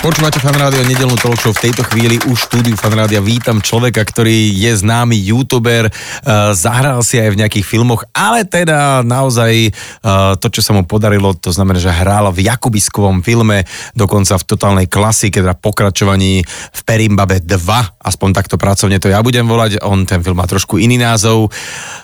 Počúvate fan rádio nedelnú talk show. V tejto chvíli už štúdiu fan rádia vítam človeka, ktorý je známy youtuber, uh, zahral si aj v nejakých filmoch, ale teda naozaj uh, to, čo sa mu podarilo, to znamená, že hral v Jakubiskovom filme, dokonca v totálnej klasike, teda pokračovaní v Perimbabe 2, aspoň takto pracovne to ja budem volať, on ten film má trošku iný názov.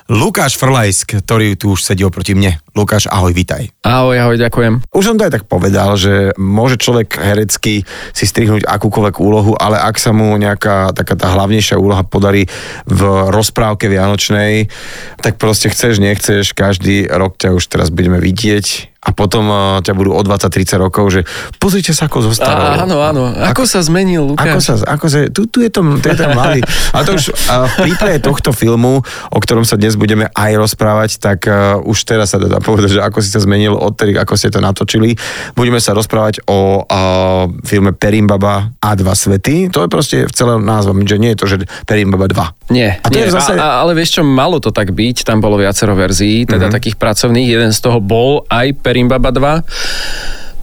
Lukáš Frlajsk, ktorý tu už sedí oproti mne. Lukáš, ahoj, vitaj. Ahoj, ahoj, ďakujem. Už som to aj tak povedal, že môže človek herecky si strihnúť akúkoľvek úlohu, ale ak sa mu nejaká taká tá hlavnejšia úloha podarí v rozprávke Vianočnej, tak proste chceš, nechceš, každý rok ťa už teraz budeme vidieť a potom uh, ťa budú o 20-30 rokov, že pozrite sa, ako zostalo. Áno, áno. Ako, ako sa zmenil Ako Lukáš? sa, ako sa, tu, tu je to, tu je ten mladý. A to už uh, v prípade tohto filmu, o ktorom sa dnes budeme aj rozprávať, tak uh, už teraz sa dá povedať, že ako si sa zmenil od tedy, ako ste to natočili. Budeme sa rozprávať o uh, filme Perimbaba a dva svety. To je proste v celom názvom, že nie je to, že Perimbaba 2. Nie, A to nie. je zase- a, a, ale vieš čo, malo to tak byť, tam bolo viacero verzií, teda mm-hmm. takých pracovných, jeden z toho bol aj Perimbaba 2.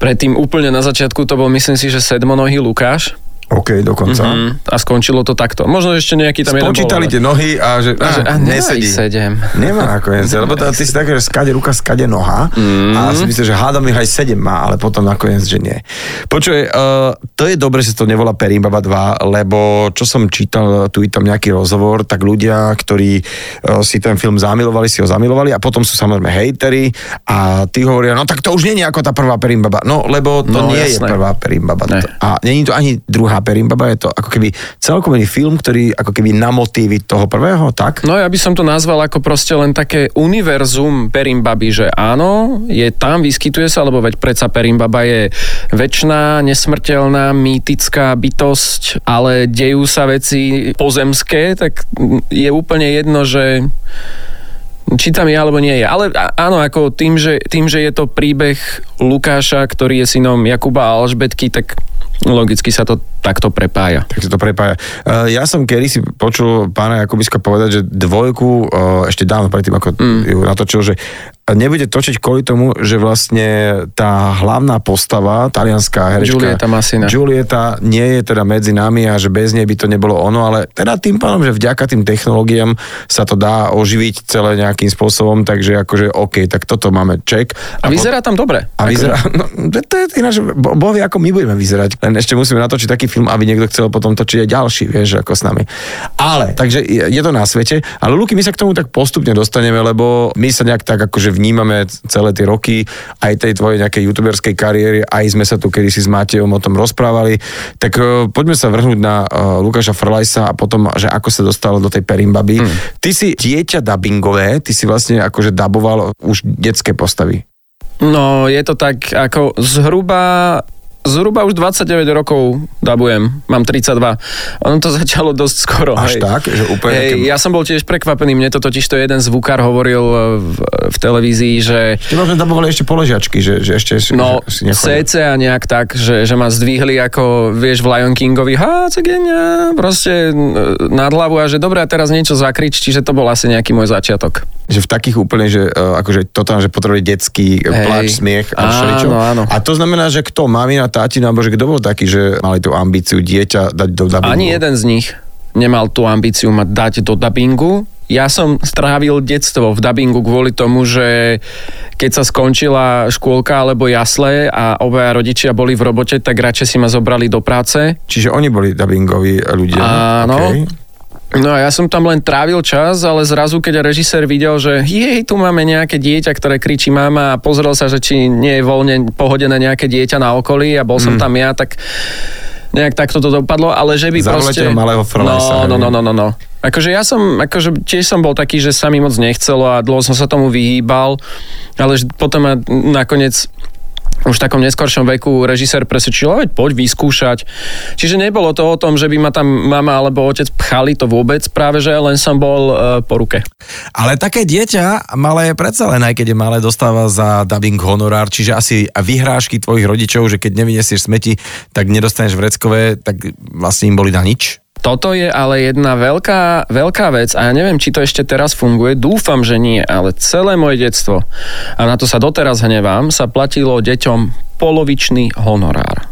Predtým úplne na začiatku to bol, myslím si, že sedmonohý Lukáš. OK, dokonca. Mm-hmm. Mm, a skončilo to takto. Možno ešte nejaký tam Spočítali tie jeden nohy a že, bol. ale... A, že, a nemá nesedí. sedem. Nemá nakoniec, lebo to, ty si také, že skade ruka, skade noha mm. a si myslíš, že hádam ich aj 7 má, ale potom nakoniec, že nie. Počuj, uh, to je dobre, že to nevolá Perimbaba 2, lebo čo som čítal tu i tam nejaký rozhovor, tak ľudia, ktorí uh, si ten film zamilovali, si ho zamilovali a potom sú samozrejme hejteri a tí hovoria, no tak to už nie je ako tá prvá Perimbaba. No, lebo to No, nie je jasné. prvá Perimbaba. Ne. A není to ani druhá Perimbaba, je to ako keby celkový film, ktorý ako keby na motívy toho prvého, tak? No ja by som to nazval ako proste len také univerzum Perimbaby, že áno, je tam, vyskytuje sa, lebo veď predsa Perimbaba je väčšiná, nesmrteľná, mýtická bytosť, ale dejú sa veci pozemské, tak je úplne jedno, že či tam je alebo nie je. Ale áno, ako tým, že, tým, že je to príbeh Lukáša, ktorý je synom Jakuba a Alžbetky, tak logicky sa to takto prepája. Tak sa to prepája. Uh, ja som kedy si počul pána Jakubiska povedať, že dvojku, uh, ešte dávno predtým, ako mm. ju natočil, že nebude točiť kvôli tomu, že vlastne tá hlavná postava, talianská herečka Julieta Massina. Julieta nie je teda medzi nami a že bez nej by to nebolo ono, ale teda tým pádom, že vďaka tým technológiám sa to dá oživiť celé nejakým spôsobom, takže akože OK, tak toto máme check. A vyzerá tam dobre. A vyzerá, no, to je ináč, bo- boh vie, ako my budeme vyzerať. Len ešte musíme natočiť taký film, aby niekto chcel potom točiť aj ďalší, vieš, ako s nami. Ale, takže je, je to na svete. Ale Luky, my sa k tomu tak postupne dostaneme, lebo my sa nejak tak akože vnímame celé tie roky aj tej tvojej nejakej youtuberskej kariéry, aj sme sa tu kedysi s Matejom o tom rozprávali. Tak uh, poďme sa vrhnúť na uh, Lukáša Frlajsa a potom, že ako sa dostal do tej Perimbaby. Hmm. Ty si dieťa dubbingové, ty si vlastne akože daboval už detské postavy. No, je to tak ako zhruba Zhruba už 29 rokov dabujem, mám 32. Ono to začalo dosť skoro. Až hej. tak? Že úplne hej, také- Ja som bol tiež prekvapený, mne to totiž to jeden zvukár hovoril v, v televízii, že Ty možno dabovali ešte poležiačky, že, že ešte si, No, že si nechodil. CC a nejak tak, že, že ma zdvihli ako, vieš, v Lion Kingovi, ha, cegenia, proste n- nad hlavu a že dobre, a teraz niečo zakrič, čiže to bol asi nejaký môj začiatok. Že v takých úplne, že akože totálne, že potrebuje detský Hej. Pláč, smiech a Áno, všeličo. áno. A to znamená, že kto, mamina, tátina, alebo že kto bol taký, že mali tú ambíciu dieťa dať do dubbingu? Ani jeden z nich nemal tú ambíciu ma dať do dubbingu. Ja som strávil detstvo v dubbingu kvôli tomu, že keď sa skončila škôlka alebo jasle a obaja rodičia boli v robote, tak radšej si ma zobrali do práce. Čiže oni boli dubbingoví ľudia. Áno. Okay. No a ja som tam len trávil čas, ale zrazu, keď režisér videl, že jej, tu máme nejaké dieťa, ktoré kričí mama a pozrel sa, že či nie je voľne pohodené nejaké dieťa na okolí a bol som tam ja, tak nejak takto to dopadlo, ale že by proste... Zauletel malého Frlajsa, No, no, no, no, no, no. Akože ja som, akože tiež som bol taký, že sa mi moc nechcelo a dlho som sa tomu vyhýbal, ale potom ma nakoniec už v takom neskoršom veku režisér presvedčil, veď poď vyskúšať. Čiže nebolo to o tom, že by ma tam mama alebo otec pchali to vôbec, práve že len som bol uh, po ruke. Ale také dieťa malé predsa len, aj keď je malé, dostáva za dubbing honorár, čiže asi vyhrážky tvojich rodičov, že keď nevyniesieš smeti, tak nedostaneš vreckové, tak vlastne im boli na nič. Toto je ale jedna veľká, veľká vec a ja neviem, či to ešte teraz funguje. Dúfam, že nie, ale celé moje detstvo, a na to sa doteraz hnevám, sa platilo deťom polovičný honorár.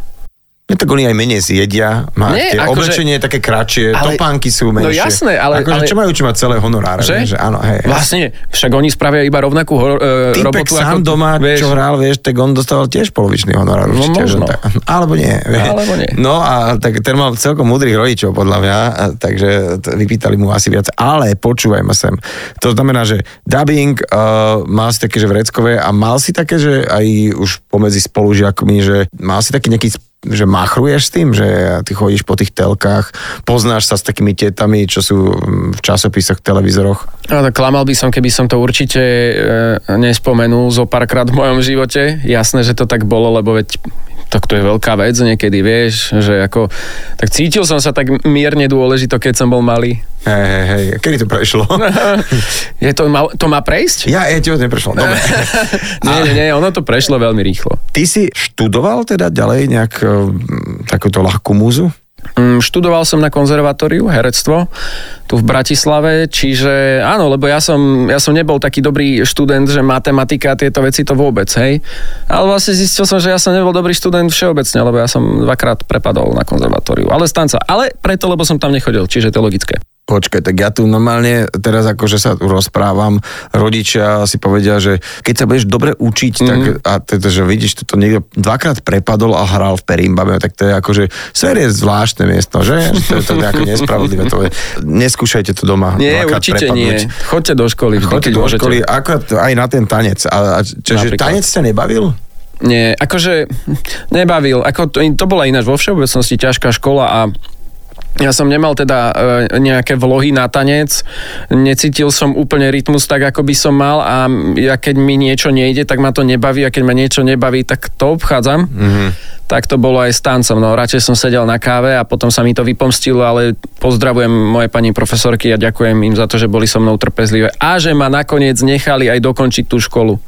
No tak oni aj menej zjedia, má Nie, tie akože, oblečenie je také kratšie, ale, topánky sú menšie. No jasné, ale... Akože ale, čo majú, čo mať celé honoráre, že? že áno, hej. Vlastne, však oni spravia iba rovnakú uh, Týpek robotu. sám ako, doma, vieš, čo hral, vieš, tak on dostával tiež polovičný honorár. No určite, možno. Že, alebo nie. Alebo nie. No a tak ten mal celkom múdrych rodičov, podľa mňa, a, takže t- vypýtali mu asi viac. Ale počúvaj ma sem. To znamená, že dubbing uh, mal si také, že vreckové a mal si také, že aj už pomedzi spolužiakmi, že mal si taký nejaký že machruješ s tým, že ty chodíš po tých telkách, poznáš sa s takými tetami, čo sú v časopisoch, televízoroch? No, klamal by som, keby som to určite e, nespomenul zo párkrát v mojom živote. Jasné, že to tak bolo, lebo veď tak to je veľká vec niekedy, vieš, že ako, tak cítil som sa tak mierne dôležito, keď som bol malý. Hej, hej, hej, kedy to prešlo? je to, má, to má prejsť? Ja, ja ti neprešlo, dobre. nie, nie, nie, ono to prešlo veľmi rýchlo. Ty si študoval teda ďalej nejak takúto ľahkú múzu? Mm, študoval som na konzervatóriu herectvo tu v Bratislave, čiže áno, lebo ja som, ja som nebol taký dobrý študent, že matematika a tieto veci to vôbec, hej. Ale vlastne zistil som, že ja som nebol dobrý študent všeobecne, lebo ja som dvakrát prepadol na konzervatóriu. Ale stanca. Ale preto, lebo som tam nechodil, čiže to je logické. Počkaj, tak ja tu normálne teraz akože sa rozprávam, rodičia si povedia, že keď sa budeš dobre učiť, mm. tak a teda, že vidíš, toto niekto dvakrát prepadol a hral v Perimbabe, tak to je akože, sfer je zvláštne miesto, že? To je to nejako nespravodlivé. To je, neskúšajte to doma. Nie, určite prepadnúť. nie. Choďte do školy. Choďte do školy, akorát aj na ten tanec. A, a čiže tanec ťa nebavil? Nie, akože nebavil. Ako to, to bola ináč vo všeobecnosti ťažká škola a ja som nemal teda e, nejaké vlohy na tanec, necítil som úplne rytmus tak, ako by som mal a ja keď mi niečo nejde, tak ma to nebaví a keď ma niečo nebaví, tak to obchádzam. Mm-hmm. Tak to bolo aj s tancom. No radšej som sedel na káve a potom sa mi to vypomstilo, ale pozdravujem moje pani profesorky a ďakujem im za to, že boli so mnou trpezlivé a že ma nakoniec nechali aj dokončiť tú školu.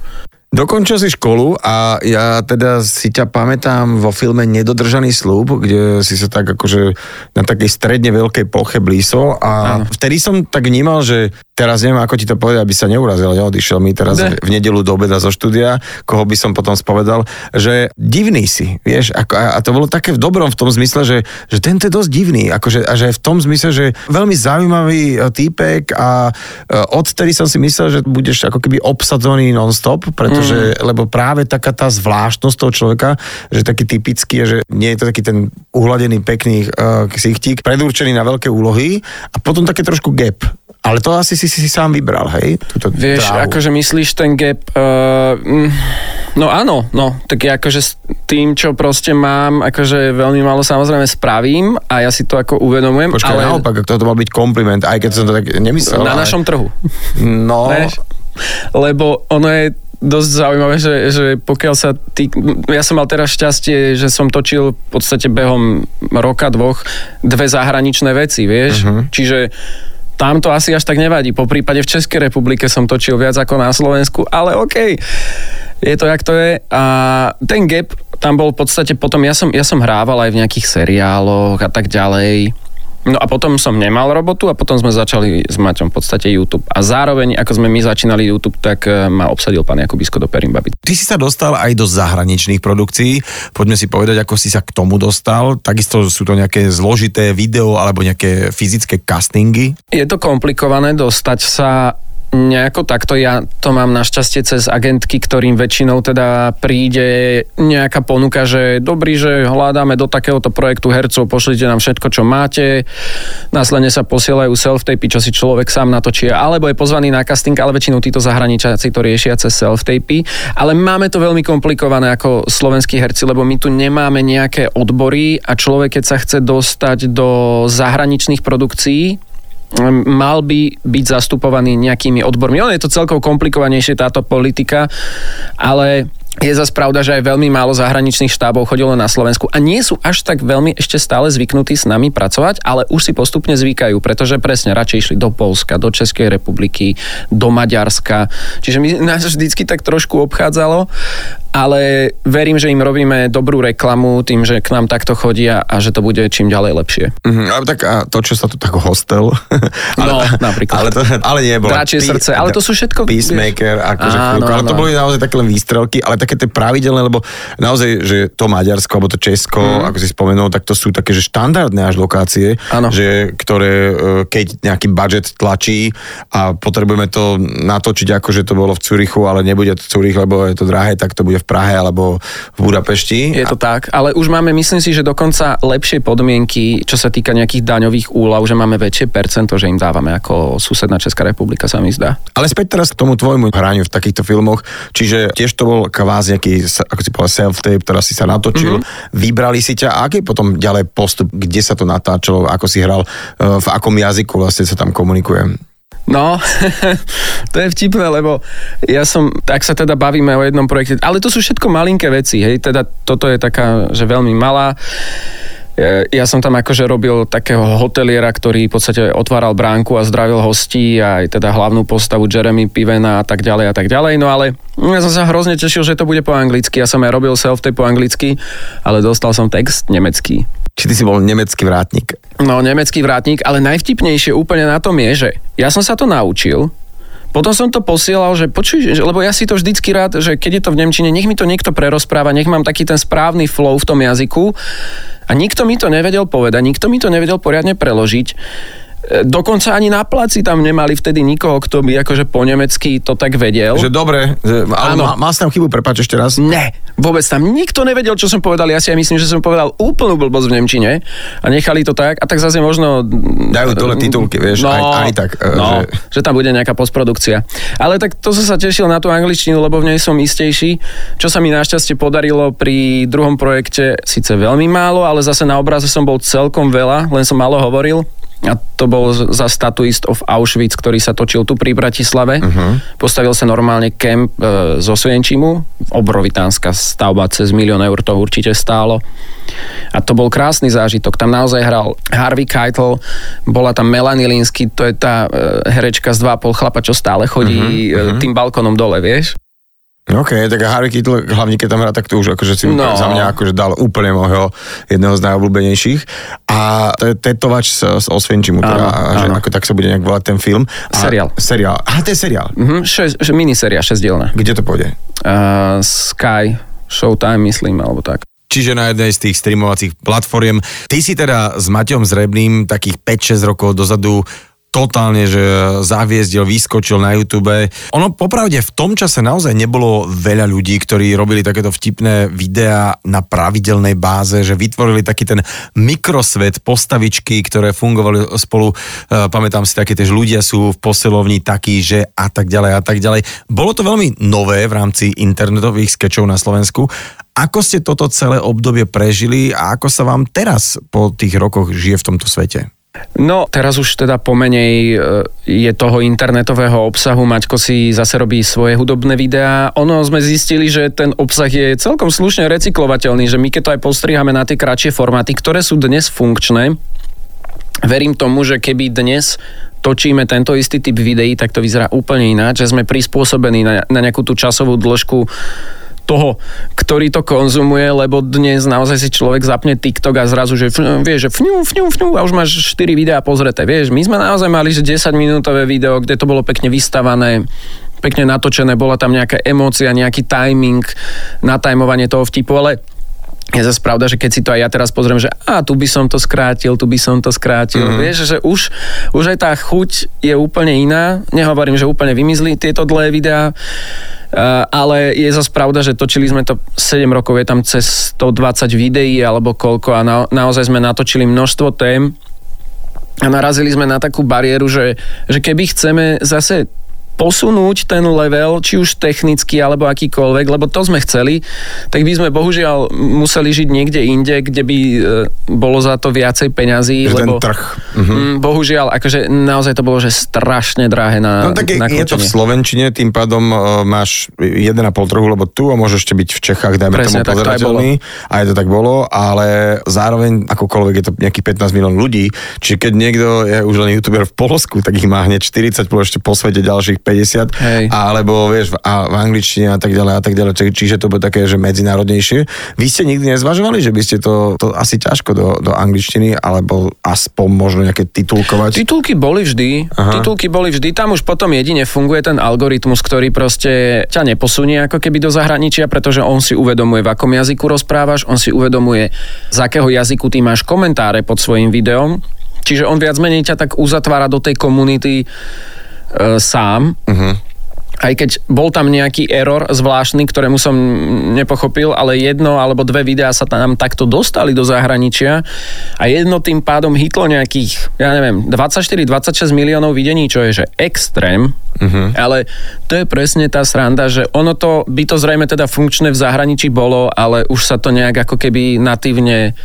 Dokončil si školu a ja teda si ťa pamätám vo filme Nedodržaný slúb, kde si sa tak akože na takej stredne veľkej ploche blísol a Aha. vtedy som tak vnímal, že teraz neviem, ako ti to povedať, aby sa neurazil, neodišiel mi teraz ne. v nedelu do obeda zo štúdia, koho by som potom spovedal, že divný si, vieš, ako, a to bolo také v dobrom v tom zmysle, že, že tento je dosť divný, akože, a že v tom zmysle, že veľmi zaujímavý e, týpek a e, odtedy som si myslel, že budeš ako keby obsadzený non-stop, pretože že, lebo práve taká tá zvláštnosť toho človeka, že taký typický je, že nie je to taký ten uhladený, pekný uh, ksichtík, predurčený na veľké úlohy a potom také trošku gap. Ale to asi si si, si sám vybral, hej? Túto Vieš, dráhu. akože myslíš ten gap... Uh, no áno, no. Tak ja akože s tým, čo proste mám, akože veľmi málo samozrejme spravím a ja si to ako uvedomujem. Počkaj, ale... naopak, to mal byť kompliment, aj keď som to tak nemyslel. Na ale... našom trhu. No... Vieš? Lebo ono je dosť zaujímavé, že, že pokiaľ sa ty... Ja som mal teraz šťastie, že som točil v podstate behom roka, dvoch dve zahraničné veci, vieš? Uh-huh. Čiže tam to asi až tak nevadí. Po prípade v Českej republike som točil viac ako na Slovensku, ale OK, je to, jak to je. A ten gap tam bol v podstate potom, ja som, ja som hrával aj v nejakých seriáloch a tak ďalej No a potom som nemal robotu a potom sme začali s Maťom v podstate YouTube. A zároveň, ako sme my začínali YouTube, tak e, ma obsadil pán Jakubisko do Perimbaby. Ty si sa dostal aj do zahraničných produkcií. Poďme si povedať, ako si sa k tomu dostal. Takisto sú to nejaké zložité video alebo nejaké fyzické castingy. Je to komplikované dostať sa Nejako takto, ja to mám našťastie cez agentky, ktorým väčšinou teda príde nejaká ponuka, že dobrý, že hľadáme do takéhoto projektu hercov, pošlite nám všetko, čo máte, následne sa posielajú self-tapy, čo si človek sám natočí, alebo je pozvaný na casting, ale väčšinou títo zahraničáci to riešia cez self-tapy. Ale máme to veľmi komplikované ako slovenskí herci, lebo my tu nemáme nejaké odbory a človek, keď sa chce dostať do zahraničných produkcií, mal by byť zastupovaný nejakými odbormi. Ono je to celkom komplikovanejšie táto politika, ale Je zase pravda, že aj veľmi málo zahraničných štábov chodilo na Slovensku a nie sú až tak veľmi ešte stále zvyknutí s nami pracovať, ale už si postupne zvykajú, pretože presne radšej išli do Polska, do Českej republiky, do Maďarska. Čiže my nás vždycky tak trošku obchádzalo ale verím, že im robíme dobrú reklamu tým, že k nám takto chodia a že to bude čím ďalej lepšie. Mm, ale tak a to, čo sa tu tak hostel. ale, no, napríklad. Ale, to, ale nie bolo. Dračie Pí, srdce, ale to sú všetko... Peacemaker, akože áno, chvíľku, ale to boli naozaj také len výstrelky, ale také tie pravidelné, lebo naozaj, že to Maďarsko alebo to Česko, mm. ako si spomenul, tak to sú také, že štandardné až lokácie, áno. že, ktoré e, keď nejaký budget tlačí a potrebujeme to natočiť ako, že to bolo v Curichu, ale nebude to Curich, lebo je to drahé, tak to bude v Prahe alebo v Budapešti. Je to tak, ale už máme, myslím si, že dokonca lepšie podmienky, čo sa týka nejakých daňových úľav, že máme väčšie percento, že im dávame ako susedná Česká republika, sa mi zdá. Ale späť teraz k tomu tvojmu hraniu v takýchto filmoch, čiže tiež to bol kvázi nejaký, ako si povedal, self-tape, ktorá si sa natočil, mm-hmm. vybrali si ťa a aký potom ďalej postup, kde sa to natáčalo, ako si hral, eh, v akom jazyku vlastne sa tam komunikuje? No, to je vtipné, lebo ja som, tak sa teda bavíme o jednom projekte, ale to sú všetko malinké veci, hej, teda toto je taká, že veľmi malá. Ja som tam akože robil takého hoteliera, ktorý v podstate otváral bránku a zdravil hostí a aj teda hlavnú postavu Jeremy Pivena a tak ďalej a tak ďalej. No ale ja som sa hrozne tešil, že to bude po anglicky. Ja som aj robil self-tape po anglicky, ale dostal som text nemecký. Či ty si bol nemecký vrátnik? No, nemecký vrátnik, ale najvtipnejšie úplne na tom je, že ja som sa to naučil, potom som to posielal, že počuj, lebo ja si to vždycky rád, že keď je to v Nemčine, nech mi to niekto prerozpráva, nech mám taký ten správny flow v tom jazyku. A nikto mi to nevedel povedať, nikto mi to nevedel poriadne preložiť. E, dokonca ani na placi tam nemali vtedy nikoho, kto by akože po nemecky to tak vedel. Že dobre, ale Áno. mal si tam chybu, prepáč ešte raz. Ne, vôbec tam nikto nevedel, čo som povedal. Ja si aj myslím, že som povedal úplnú blbosť v Nemčine a nechali to tak. A tak zase možno... Dajú dole titulky, vieš, no, aj, aj tak. E, no, že... že tam bude nejaká postprodukcia. Ale tak to som sa tešil na tú angličtinu, lebo v nej som istejší. Čo sa mi našťastie podarilo pri druhom projekte, síce veľmi málo, ale zase na obraze som bol celkom veľa, len som málo hovoril a to bol za Statuist of Auschwitz, ktorý sa točil tu pri Bratislave. Uh-huh. Postavil sa normálne kemp e, zo Svienčimu, obrovitánska stavba, cez milión eur to určite stálo. A to bol krásny zážitok. Tam naozaj hral Harvey Keitel, bola tam Melanie Linsky, to je tá e, herečka z 2,5 chlapa, čo stále chodí uh-huh. tým balkonom dole, vieš? OK, tak Harry Kittle, hlavne keď tam hrá, tak to už akože si no. za mňa akože dal úplne môjho jedného z najobľúbenejších. A to je tetovač z, z Osvienčimu, teda, že. Ako, tak sa bude nejak volať ten film. A, seriál. Seriál. Aha, to je seriál. Uh-huh, šes, miniseria, šesťdielna. Kde to pôjde? Uh, Sky, Showtime, myslím, alebo tak. Čiže na jednej z tých streamovacích platform. Ty si teda s Maťom Zrebným takých 5-6 rokov dozadu totálne, že zaviezdiel, vyskočil na YouTube. Ono popravde v tom čase naozaj nebolo veľa ľudí, ktorí robili takéto vtipné videá na pravidelnej báze, že vytvorili taký ten mikrosvet, postavičky, ktoré fungovali spolu. E, pamätám si také, že ľudia sú v posilovni takí, že a tak ďalej a tak ďalej. Bolo to veľmi nové v rámci internetových skečov na Slovensku. Ako ste toto celé obdobie prežili a ako sa vám teraz po tých rokoch žije v tomto svete? No, teraz už teda pomenej e, je toho internetového obsahu. Maťko si zase robí svoje hudobné videá. Ono sme zistili, že ten obsah je celkom slušne recyklovateľný, že my keď to aj postrihame na tie kratšie formáty, ktoré sú dnes funkčné, verím tomu, že keby dnes točíme tento istý typ videí, tak to vyzerá úplne ináč, že sme prispôsobení na, na nejakú tú časovú dĺžku toho, ktorý to konzumuje, lebo dnes naozaj si človek zapne TikTok a zrazu, že vieš, že fňu, fňu, fňu a už máš 4 videá pozreté, vieš. My sme naozaj mali, že 10 minútové video, kde to bolo pekne vystavané, pekne natočené, bola tam nejaká emócia, nejaký timing, natajmovanie toho vtipu, ale je zase pravda, že keď si to aj ja teraz pozriem, že a tu by som to skrátil, tu by som to skrátil, mm. vieš, že už, už aj tá chuť je úplne iná. Nehovorím, že úplne vymizli tieto dlhé videá, ale je zase pravda, že točili sme to 7 rokov, je tam cez 120 videí alebo koľko a na, naozaj sme natočili množstvo tém a narazili sme na takú bariéru, že, že keby chceme zase posunúť ten level, či už technicky alebo akýkoľvek, lebo to sme chceli, tak by sme bohužiaľ museli žiť niekde inde, kde by e, bolo za to viacej peňazí. Že lebo, ten trh. Mhm. Bohužiaľ, akože naozaj to bolo, že strašne drahé na, No tak je, na je to v. Slovenčine, tým pádom uh, máš 1,5 trhu, lebo tu a môžeš ešte byť v Čechách, dajme Presne tomu tak, to aj pozerateľný. A je to tak bolo, ale zároveň akokoľvek je to nejakých 15 milión ľudí, čiže keď niekto je už len youtuber v Polsku, tak ich má hneď 40, plus ešte po svete ďalších 50, Hej. alebo vieš, v, a v angličtine a tak ďalej a tak ďalej, či, čiže to bude také, že medzinárodnejšie. Vy ste nikdy nezvažovali, že by ste to, to asi ťažko do, do angličtiny, alebo aspoň možno nejaké titulkovať? Titulky boli vždy, Aha. titulky boli vždy, tam už potom jedine funguje ten algoritmus, ktorý proste ťa neposunie ako keby do zahraničia, pretože on si uvedomuje, v akom jazyku rozprávaš, on si uvedomuje, z akého jazyku ty máš komentáre pod svojim videom, čiže on viac menej ťa tak uzatvára do tej komunity e, sám. Uh-huh. Aj keď bol tam nejaký error zvláštny, ktorému som nepochopil, ale jedno alebo dve videá sa tam takto dostali do zahraničia a jedno tým pádom hitlo nejakých, ja neviem, 24-26 miliónov videní, čo je že extrém, uh-huh. ale to je presne tá sranda, že ono to, by to zrejme teda funkčné v zahraničí bolo, ale už sa to nejak ako keby natívne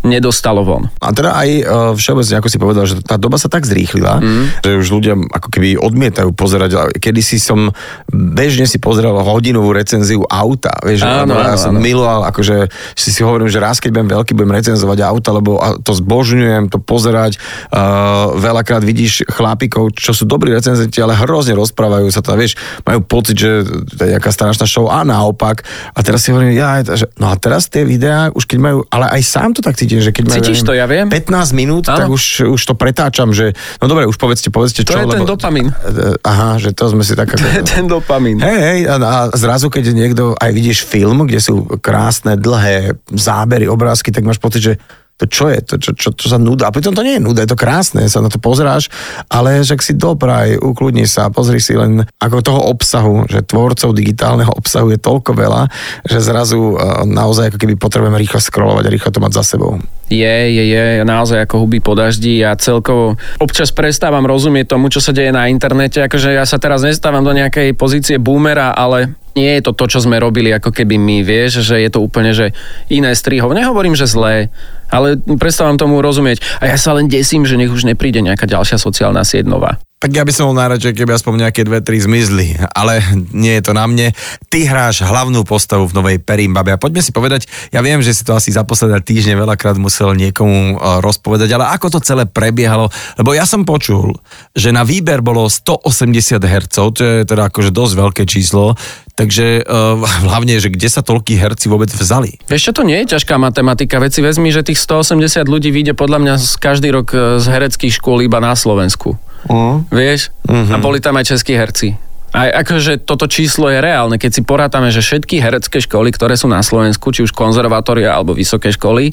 nedostalo von. A teda aj uh, všeobecne, ako si povedal, že tá doba sa tak zrýchlila, mm. že už ľudia ako keby odmietajú pozerať. Kedy si som bežne si pozeral hodinovú recenziu auta. Vieš, Áno, ja áno, som áno. miloval, akože si si hovorím, že raz, keď budem veľký, budem recenzovať auta, lebo a to zbožňujem, to pozerať. Uh, veľakrát vidíš chlápikov, čo sú dobrí recenzenti, ale hrozne rozprávajú sa to, vieš, majú pocit, že to je nejaká strašná show a naopak. A teraz si hovorím, ja, že, no a teraz tie videá, už keď majú, ale aj sám to tak cítim, že keď majú, Cítiš to, ja viem. 15 minút, Áno. tak už, už to pretáčam, že no dobre, už povedzte, povedzte To čo, je ten lebo, dopamín. E, Aha, že to sme si tak ako... ten dopamín. Hej, hej, a, a zrazu, keď niekto, aj vidíš film, kde sú krásne, dlhé zábery, obrázky, tak máš pocit, že to čo je, to čo, čo, čo sa nuda. A pritom to nie je nuda, je to krásne, sa na to pozeráš, ale však si dopraj, ukludni sa, pozri si len ako toho obsahu, že tvorcov digitálneho obsahu je toľko veľa, že zrazu e, naozaj ako keby potrebujeme rýchlo scrollovať a rýchlo to mať za sebou. Je, je, je, naozaj ako huby po daždi a celkovo občas prestávam rozumieť tomu, čo sa deje na internete, akože ja sa teraz nestávam do nejakej pozície boomera, ale nie je to to, čo sme robili ako keby my, vieš, že je to úplne, že iné strihov. Nehovorím, že zlé, ale prestávam tomu rozumieť. A ja sa len desím, že nech už nepríde nejaká ďalšia sociálna sieť nová. Tak ja by som bol najradšej, keby aspoň nejaké dve, tri zmizli, ale nie je to na mne. Ty hráš hlavnú postavu v novej Perimbabe a poďme si povedať, ja viem, že si to asi za posledné týždne veľakrát musel niekomu uh, rozpovedať, ale ako to celé prebiehalo, lebo ja som počul, že na výber bolo 180 hercov, to je teda akože dosť veľké číslo, takže uh, hlavne, že kde sa toľkí herci vôbec vzali? Vieš to nie je ťažká matematika. Veď si vezmi, že tých 180 ľudí vyjde podľa mňa každý rok e, z hereckých škôl iba na Slovensku. Uh. Vieš? A boli tam aj českí herci. A akože toto číslo je reálne, keď si porátame, že všetky herecké školy, ktoré sú na Slovensku, či už konzervatória alebo vysoké školy,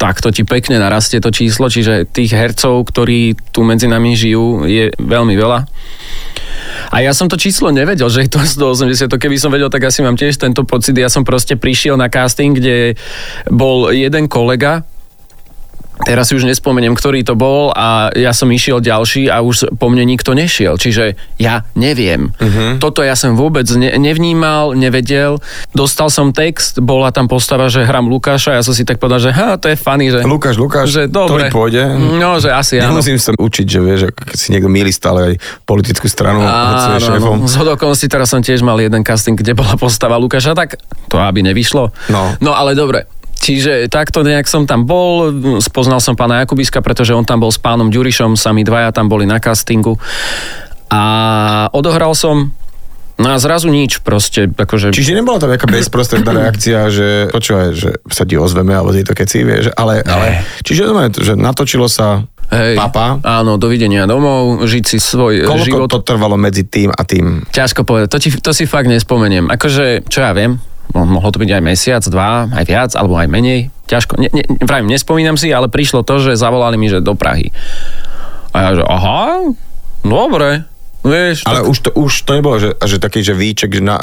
tak to ti pekne narastie to číslo, čiže tých hercov, ktorí tu medzi nami žijú, je veľmi veľa. A ja som to číslo nevedel, že je to 180. To keby som vedel, tak asi mám tiež tento pocit. Ja som proste prišiel na casting, kde bol jeden kolega, Teraz si už nespomeniem, ktorý to bol a ja som išiel ďalší a už po mne nikto nešiel. Čiže ja neviem. Uh-huh. Toto ja som vôbec ne- nevnímal, nevedel. Dostal som text, bola tam postava, že hram Lukáša. Ja som si tak povedal, že ha, to je funny, že... Lukáš, Lukáš, že dobre. ktorý pôjde? No, že asi áno. Nemusím sa učiť, že vieš, keď si niekto míli stále aj politickú stranu, hoci je šéfom. Áno, z hodokonosti teraz som tiež mal jeden casting, kde bola postava Lukáša, tak to aby nevyšlo. No. no ale dobre. Čiže takto nejak som tam bol, spoznal som pána Jakubiska, pretože on tam bol s pánom Ďurišom, sami dvaja tam boli na castingu. A odohral som No a zrazu nič proste, akože... Čiže nebola to nejaká bezprostredná reakcia, že počúvaj, že sa ti ozveme, alebo tieto keci, vieš, ale, ale čiže znamená, že natočilo sa Hej, papa. Áno, dovidenia domov, žiť si svoj Koľko život. to trvalo medzi tým a tým? Ťažko povedať, to, ti, to si fakt nespomeniem. Akože, čo ja viem, mohlo to byť aj mesiac, dva, aj viac, alebo aj menej. Ťažko, ne, ne, vravím, nespomínam si, ale prišlo to, že zavolali mi, že do Prahy. A ja, že aha, dobre, vieš. Ale tak, už to, už to nebolo, že, že taký, že výček, že na,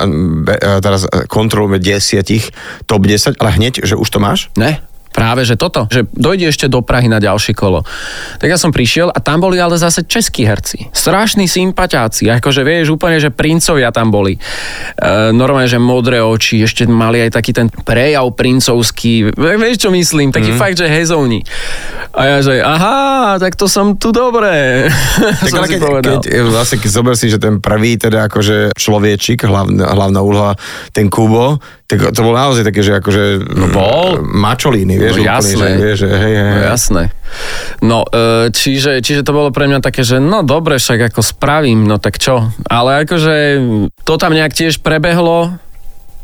teraz kontrolujeme desiatich, top 10, ale hneď, že už to máš? Ne, Práve, že toto, že dojde ešte do Prahy na ďalšie kolo. Tak ja som prišiel a tam boli ale zase českí herci. Strašní sympatiáci, akože vieš úplne, že princovia tam boli. E, normálne, že modré oči, ešte mali aj taký ten prejav princovský, vieš čo myslím, taký mm. fakt, že hezovní. A ja, že aha, tak to som tu dobre. Tak som ale keď, povedal. keď, vlastne, keď zober si, že ten prvý teda akože človečik, hlavná, hlavná úloha, ten Kubo, tak to bol naozaj také, že akože no bol. mačolíny, vieš, No úplne, jasné. že, vieš, že hej, hej, No jasné. No, e, čiže, čiže to bolo pre mňa také, že no dobre, však ako spravím, no tak čo. Ale akože to tam nejak tiež prebehlo,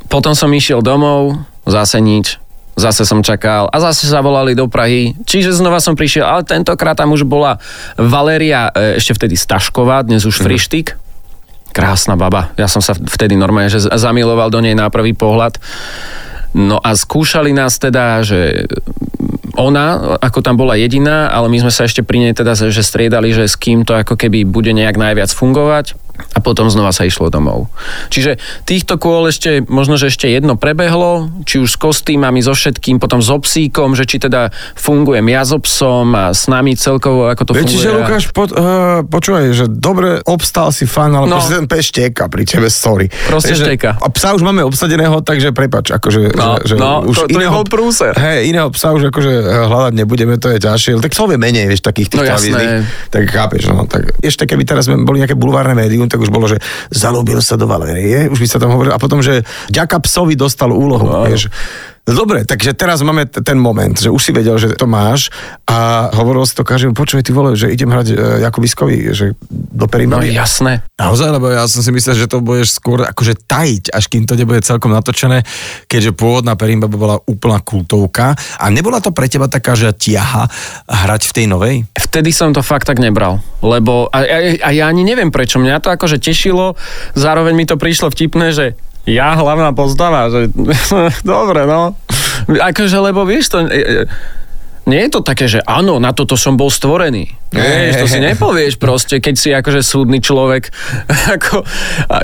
potom som išiel domov, zase nič, zase som čakal a zase sa volali do Prahy. Čiže znova som prišiel, ale tentokrát tam už bola Valéria, e, ešte vtedy Stašková, dnes už Frištik. Krásna baba. Ja som sa vtedy normálne že zamiloval do nej na prvý pohľad. No a skúšali nás teda, že ona, ako tam bola jediná, ale my sme sa ešte pri nej teda, že striedali, že s kým to ako keby bude nejak najviac fungovať a potom znova sa išlo domov. Čiže týchto kôl ešte, možno, že ešte jedno prebehlo, či už s kostýmami, so všetkým, potom so psíkom, že či teda fungujem ja so psom a s nami celkovo, ako to Vieš, funguje. Čiže Lukáš, po, uh, počúvaj, že dobre obstal si fan, ale No. ten pes šteka pri tebe, sorry. Proste Vieš, že- šteka. A psa už máme obsadeného, takže prepač, akože... No, že, že no, už to- to by bol prúser. Hej, iného psa už akože eh, hľadať nebudeme, to je ťažšie, tak vie menej, vieš, takých tých No, jasné. Tak chápeš, no, tak ešte keby teraz sme boli nejaké bulvárne médium, tak už bolo, že zalúbil sa do Valérie, už by sa tam hovorilo, a potom, že ďaka psovi dostal úlohu, No. vieš. Dobre, takže teraz máme t- ten moment, že už si vedel, že to máš a hovoril si to každému, počuj, ty vole, že idem hrať e, Jakubiskovi, že do No Perimbavy. jasné. Naozaj, lebo ja som si myslel, že to budeš skôr akože tajiť, až kým to nebude celkom natočené, keďže pôvodná Perimbaba bola úplná kultovka. A nebola to pre teba taká, že tiaha hrať v tej novej? Vtedy som to fakt tak nebral, lebo a, a, a ja ani neviem prečo, mňa to akože tešilo, zároveň mi to prišlo vtipné, že ja hlavná postava, že dobre no, akože lebo vieš to, e, e, nie je to také, že áno, na toto som bol stvorený. Vieš, to si nepovieš proste, keď si akože súdny človek. Ako,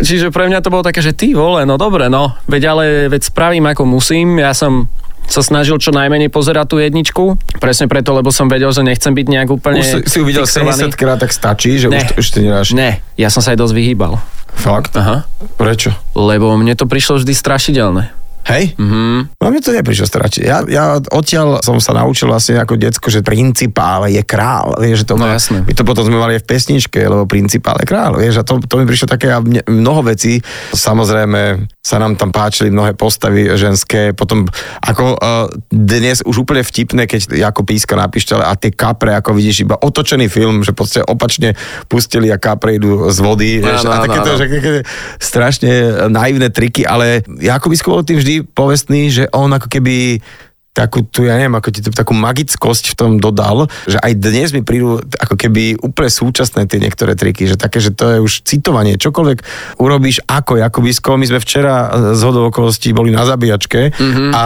čiže pre mňa to bolo také, že ty vole, no dobre, no, veď ale veď spravím ako musím, ja som sa snažil čo najmenej pozerať tú jedničku, presne preto, lebo som vedel, že nechcem byť nejak úplne Už si, uvidel fixovaný. 70 krát, tak stačí, že Ne. už, to, už to nedáš. Ne, ja som sa aj dosť vyhýbal. Fakt? Aha. Prečo? Lebo mne to prišlo vždy strašidelné. Hej? Mhm. No mne to neprišlo stračiť. Ja, ja odtiaľ som sa naučil vlastne ako decko, že principál je král. Vieš, že to No má, jasné. My to potom sme mali aj v pesničke, lebo principál je král. Vieš, a to, to mi prišlo také a mne, mnoho vecí. Samozrejme sa nám tam páčili mnohé postavy ženské. Potom ako uh, dnes už úplne vtipné, keď ako píska na pištole a tie kapre, ako vidíš, iba otočený film, že podstate opačne pustili a kapre idú z vody. Vieš, Áno, a áno, takéto, že také strašne naivné triky, ale Jakubisko bol tým vždy povestný, že on ako keby takú, tu, ja neviem, ako ti to, takú magickosť v tom dodal, že aj dnes mi prídu ako keby úplne súčasné tie niektoré triky, že také, že to je už citovanie, čokoľvek urobíš ako Jakubisko, my sme včera z hodou okolností boli na zabíjačke mm-hmm. a, a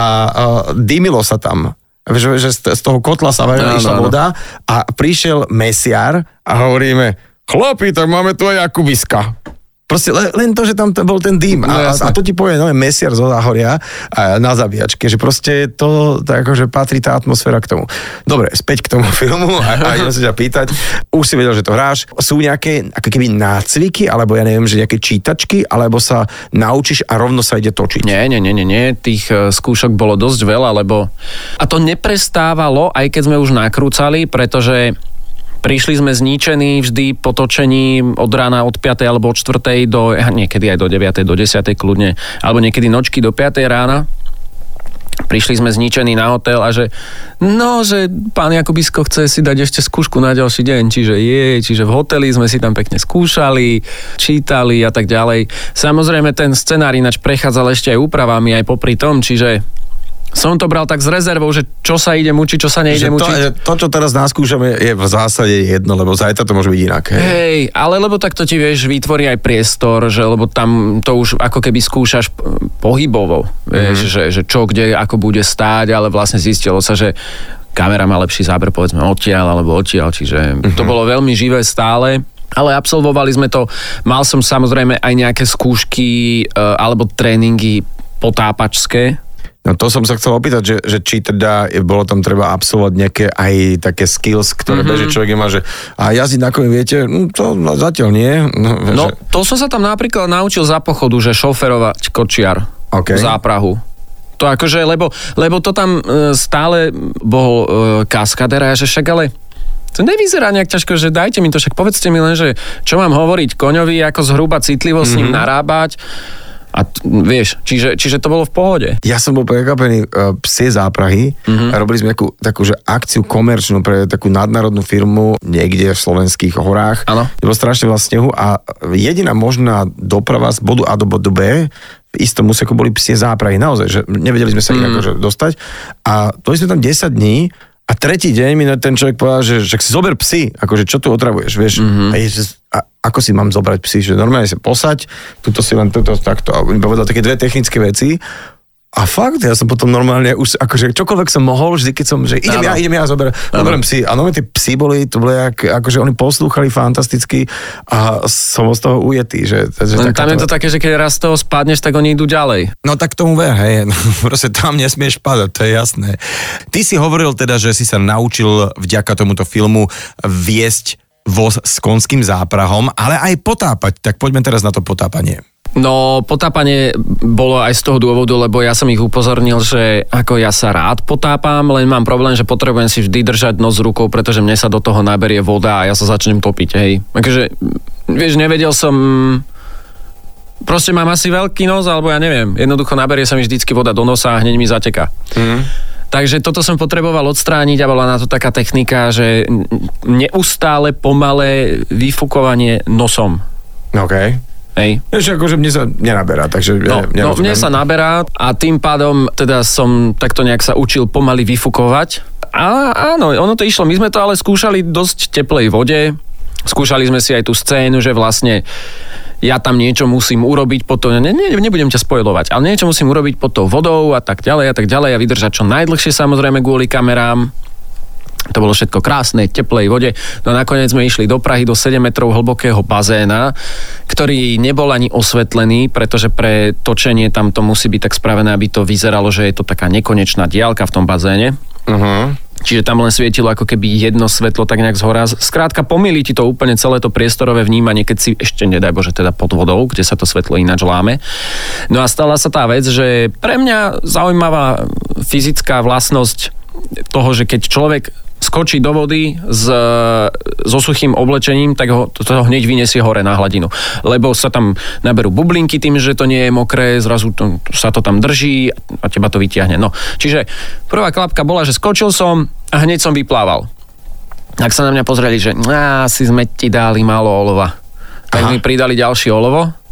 dymilo sa tam že, že z toho kotla sa Áno, išla áno. voda a prišiel mesiar a hovoríme, chlapi, tak máme tu aj Jakubiska. Proste len, len to, že tam bol ten dým. No, a, a to ti povie no, mesiar zo záhoria a na zabíjačke, že proste to tak akože patrí tá atmosféra k tomu. Dobre, späť k tomu filmu a, a idem sa ťa pýtať. Už si vedel, že to hráš. Sú nejaké ako keby nácviky, alebo ja neviem, že nejaké čítačky, alebo sa naučíš a rovno sa ide točiť. Nie, nie, nie, nie, nie, tých e, skúšok bolo dosť veľa, lebo... A to neprestávalo, aj keď sme už nakrúcali, pretože prišli sme zničení vždy po točení od rána od 5. alebo od 4. do, niekedy aj do 9. do 10. kľudne, alebo niekedy nočky do 5. rána. Prišli sme zničení na hotel a že no, že pán Jakubisko chce si dať ešte skúšku na ďalší deň, čiže je, čiže v hoteli sme si tam pekne skúšali, čítali a tak ďalej. Samozrejme ten scenár ináč prechádzal ešte aj úpravami aj popri tom, čiže som to bral tak s rezervou, že čo sa ide učiť, čo sa nejde to, učiť. to, čo teraz naskúšame, je v zásade jedno, lebo zajtra to môže byť inak. Hej. Hej, ale lebo takto ti vieš, vytvorí aj priestor, že lebo tam to už ako keby skúšaš pohybovo, vieš, že, že čo kde ako bude stáť, ale vlastne zistilo sa, že kamera má lepší záber povedzme odtiaľ alebo odtiaľ, čiže to bolo veľmi živé stále. Ale absolvovali sme to, mal som samozrejme aj nejaké skúšky e, alebo tréningy potápačské, No to som sa chcel opýtať, že, že či teda bolo tam treba absolvovať nejaké aj také skills, ktoré mm-hmm. beží človek má, že a jazdiť na koni viete, no to no, zatiaľ nie. No, No, že, to som sa tam napríklad naučil za pochodu, že šoferovať kočiar OK. v záprahu. To akože, lebo, lebo to tam e, stále bol e, kaskader a ja, že však ale to nevyzerá nejak ťažko, že dajte mi to, však povedzte mi len, že čo mám hovoriť koňovi, ako zhruba citlivo s ním narábať. A t- vieš, čiže, čiže to bolo v pohode. Ja som bol prekvapený uh, psie záprahy mm-hmm. robili sme takú, takú že akciu komerčnú pre takú nadnárodnú firmu niekde v slovenských horách. Áno. Bolo strašne veľa snehu a jediná možná doprava z bodu A do bodu B v istom úseku boli psie záprahy. Naozaj, že nevedeli sme sa ich akože dostať. A to sme tam 10 dní a tretí deň mi ten človek povedal, že, že si zober psy, akože čo tu otravuješ, vieš. Mm-hmm. A, je, a ako si mám zobrať psy, že normálne sa posať, tuto si len toto, takto. A mi povedal také dve technické veci. A fakt, ja som potom normálne už, akože čokoľvek som mohol, vždy keď som, že idem Áno. ja, idem ja, zober, zoberiem psy. A no tie psy boli, to boli, jak, akože oni poslúchali fantasticky a som z toho ujetý, že, že Len tam je takáto- to také, že keď raz z toho spadneš, tak oni idú ďalej. No tak tomu ver, hej, no, proste tam nesmieš padať, to je jasné. Ty si hovoril teda, že si sa naučil vďaka tomuto filmu viesť voz s konským záprahom, ale aj potápať. Tak poďme teraz na to potápanie. No, potápanie bolo aj z toho dôvodu, lebo ja som ich upozornil, že ako ja sa rád potápam, len mám problém, že potrebujem si vždy držať nos rukou, pretože mne sa do toho naberie voda a ja sa začnem topiť, hej. Takže, vieš, nevedel som... Proste mám asi veľký nos, alebo ja neviem. Jednoducho naberie sa mi vždycky voda do nosa a hneď mi zateka. Mm. Takže toto som potreboval odstrániť a bola na to taká technika, že neustále pomalé vyfukovanie nosom. OK. Hej. Vieš, akože mne sa nenaberá, takže No, ja, no mne sa naberá a tým pádom teda som takto nejak sa učil pomaly vyfukovať. A áno, ono to išlo. My sme to ale skúšali dosť teplej vode. Skúšali sme si aj tú scénu, že vlastne ja tam niečo musím urobiť pod to, ne, ne, nebudem ťa spojovať, ale niečo musím urobiť pod tou vodou a tak ďalej a tak ďalej a vydržať čo najdlhšie samozrejme kvôli kamerám. To bolo všetko krásne, teplej vode. No nakoniec sme išli do Prahy do 7 metrov hlbokého bazéna, ktorý nebol ani osvetlený, pretože pre točenie tam to musí byť tak spravené, aby to vyzeralo, že je to taká nekonečná diálka v tom bazéne. Uh-huh. Čiže tam len svietilo ako keby jedno svetlo tak nejak zhora. Skrátka pomýli ti to úplne celé to priestorové vnímanie, keď si ešte nedaj Bože teda pod vodou, kde sa to svetlo ináč láme. No a stala sa tá vec, že pre mňa zaujímavá fyzická vlastnosť toho, že keď človek skočí do vody s, so suchým oblečením, tak ho, to, to hneď vyniesie hore na hladinu. Lebo sa tam naberú bublinky tým, že to nie je mokré, zrazu to, sa to tam drží a teba to vytiahne. No, čiže prvá klapka bola, že skočil som a hneď som vyplával. Tak sa na mňa pozreli, že "Á, asi sme ti dali málo olova. Tak Aha. mi pridali ďalšie olovo.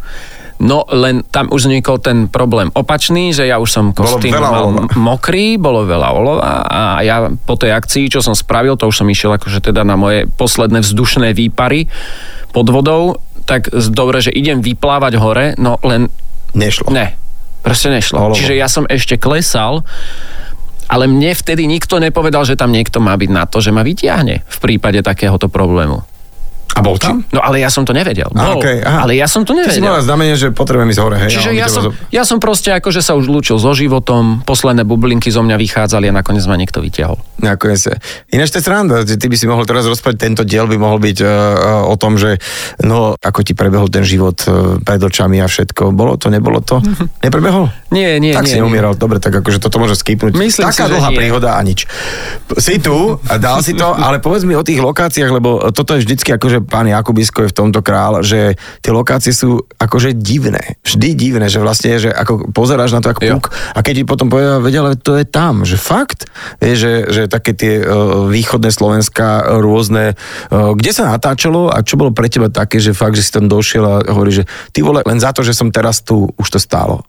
No len tam už vznikol ten problém opačný, že ja už som kostým mal olova. mokrý, bolo veľa olova a ja po tej akcii, čo som spravil, to už som išiel akože teda na moje posledné vzdušné výpary pod vodou, tak dobre, že idem vyplávať hore, no len Nešlo. ne, proste nešlo. Olovo. Čiže ja som ešte klesal, ale mne vtedy nikto nepovedal, že tam niekto má byť na to, že ma vytiahne v prípade takéhoto problému. A bol tam? No ale ja som to nevedel. Bol, okej, aha. ale ja som to Ty si mal nevedel. znamenie, že potrebujem ísť hore, hej? Čiže a ja som, zo- ja som proste akože sa už lúčil so životom, posledné bublinky zo mňa vychádzali a nakoniec ma niekto vytiahol. Nakoniec. sa- Ináč to je sranda, že ty by si mohol teraz rozprávať, tento diel by mohol byť uh, uh, o tom, že no, ako ti prebehol ten život uh, pred očami a všetko. Bolo to, nebolo to? Neprebehol? Nie, nie, tak nie. si nie. dobre, tak akože toto môže skipnúť. Myslím Taká si, dlhá nie. príhoda a nič. Si tu, a dal si to, ale povedz mi o tých lokáciách, lebo toto je vždycky akože pán Jakubisko je v tomto král, že tie lokácie sú akože divné. Vždy divné, že vlastne, že ako pozeráš na to ako puk a keď ti potom povedal, vedia, ale to je tam, že fakt, vieš, že, že také tie uh, východné Slovenska uh, rôzne, uh, kde sa natáčalo a čo bolo pre teba také, že fakt, že si tam došiel a hovorí, že ty vole, len za to, že som teraz tu, už to stálo.